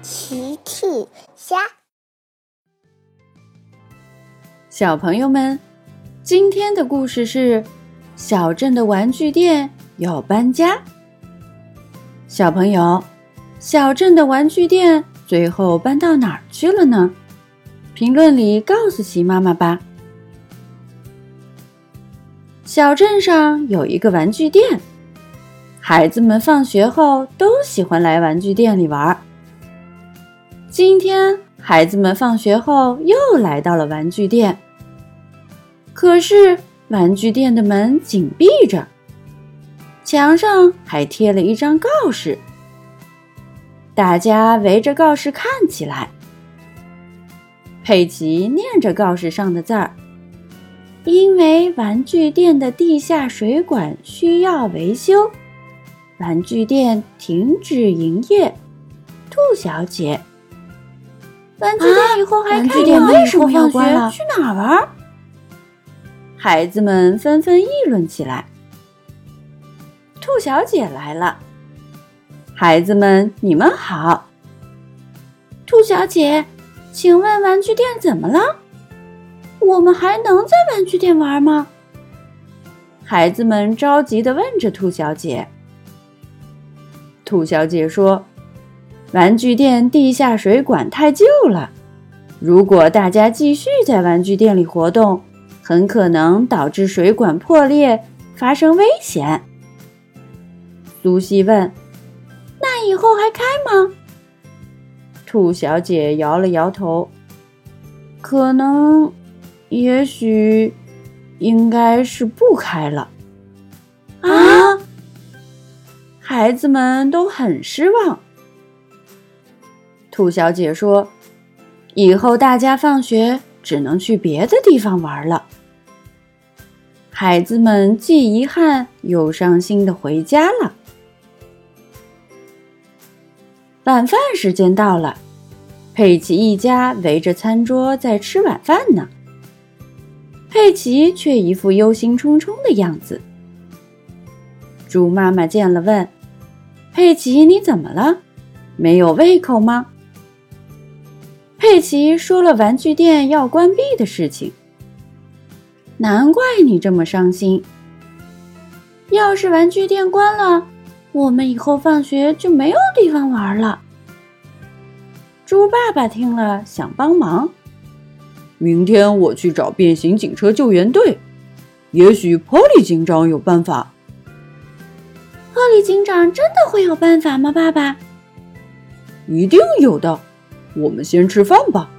奇趣虾，小朋友们，今天的故事是小镇的玩具店要搬家。小朋友，小镇的玩具店最后搬到哪儿去了呢？评论里告诉奇妈妈吧。小镇上有一个玩具店，孩子们放学后都喜欢来玩具店里玩。今天，孩子们放学后又来到了玩具店，可是玩具店的门紧闭着，墙上还贴了一张告示。大家围着告示看起来。佩奇念着告示上的字儿。因为玩具店的地下水管需要维修，玩具店停止营业。兔小姐，玩具店以后还开吗？为什么要关了？去哪玩？孩子们纷纷议论起来。兔小姐来了，孩子们，你们好。兔小姐，请问玩具店怎么了？我们还能在玩具店玩吗？孩子们着急地问着兔小姐。兔小姐说：“玩具店地下水管太旧了，如果大家继续在玩具店里活动，很可能导致水管破裂，发生危险。”苏西问：“那以后还开吗？”兔小姐摇了摇头：“可能。”也许应该是不开了啊！孩子们都很失望。兔小姐说：“以后大家放学只能去别的地方玩了。”孩子们既遗憾又伤心的回家了。晚饭时间到了，佩奇一家围着餐桌在吃晚饭呢。佩奇却一副忧心忡忡的样子。猪妈妈见了，问：“佩奇，你怎么了？没有胃口吗？”佩奇说了玩具店要关闭的事情。难怪你这么伤心。要是玩具店关了，我们以后放学就没有地方玩了。猪爸爸听了，想帮忙。明天我去找变形警车救援队，也许波利警长有办法。波利警长真的会有办法吗？爸爸，一定有的。我们先吃饭吧。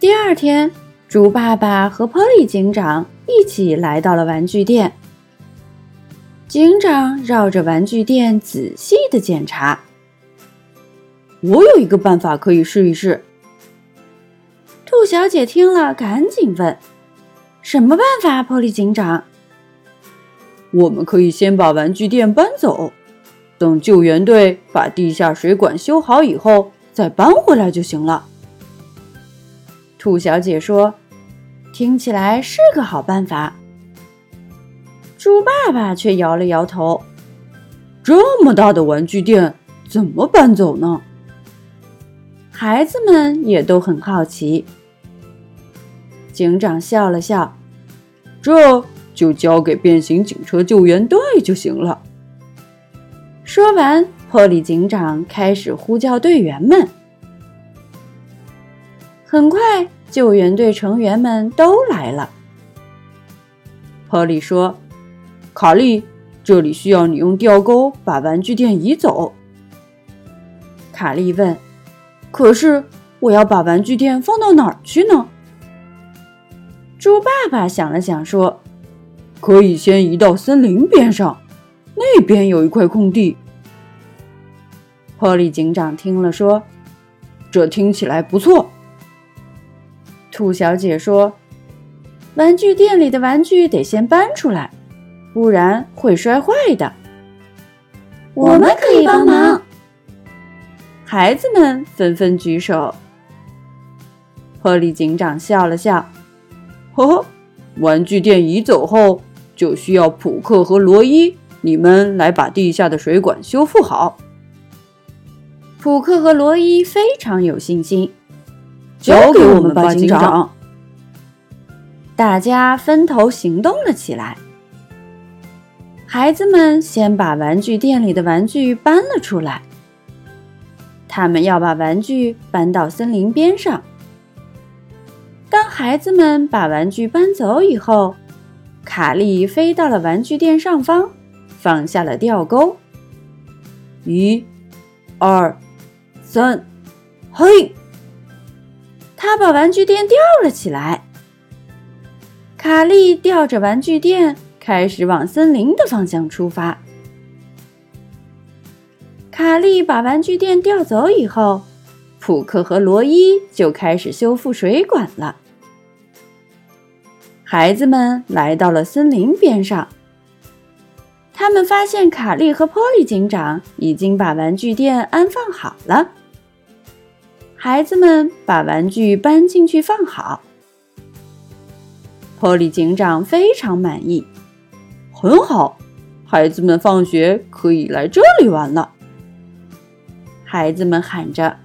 第二天，猪爸爸和波利警长一起来到了玩具店。警长绕着玩具店仔细的检查。我有一个办法可以试一试。兔小姐听了，赶紧问：“什么办法？”波利警长：“我们可以先把玩具店搬走，等救援队把地下水管修好以后，再搬回来就行了。”兔小姐说：“听起来是个好办法。”猪爸爸却摇了摇头：“这么大的玩具店，怎么搬走呢？”孩子们也都很好奇。警长笑了笑：“这就交给变形警车救援队就行了。”说完，波利警长开始呼叫队员们。很快，救援队成员们都来了。波利说：“卡利，这里需要你用吊钩把玩具店移走。”卡利问：“可是我要把玩具店放到哪儿去呢？”猪爸爸想了想，说：“可以先移到森林边上，那边有一块空地。”波利警长听了说：“这听起来不错。”兔小姐说：“玩具店里的玩具得先搬出来，不然会摔坏的。”我们可以帮忙。孩子们纷纷举手。波利警长笑了笑。呵呵，玩具店移走后，就需要普克和罗伊你们来把地下的水管修复好。普克和罗伊非常有信心。交给我们吧，警长。大家分头行动了起来。孩子们先把玩具店里的玩具搬了出来。他们要把玩具搬到森林边上。当孩子们把玩具搬走以后，卡利飞到了玩具店上方，放下了吊钩。一、二、三，嘿！他把玩具店吊了起来。卡利吊着玩具店，开始往森林的方向出发。卡利把玩具店吊走以后，普克和罗伊就开始修复水管了。孩子们来到了森林边上，他们发现卡利和波利警长已经把玩具店安放好了。孩子们把玩具搬进去放好。波利警长非常满意，很好，孩子们放学可以来这里玩了。孩子们喊着：“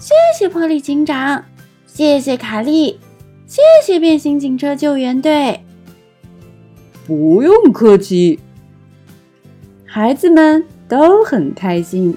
谢谢波利警长，谢谢卡利，谢谢变形警车救援队。”不用客气。孩子们都很开心。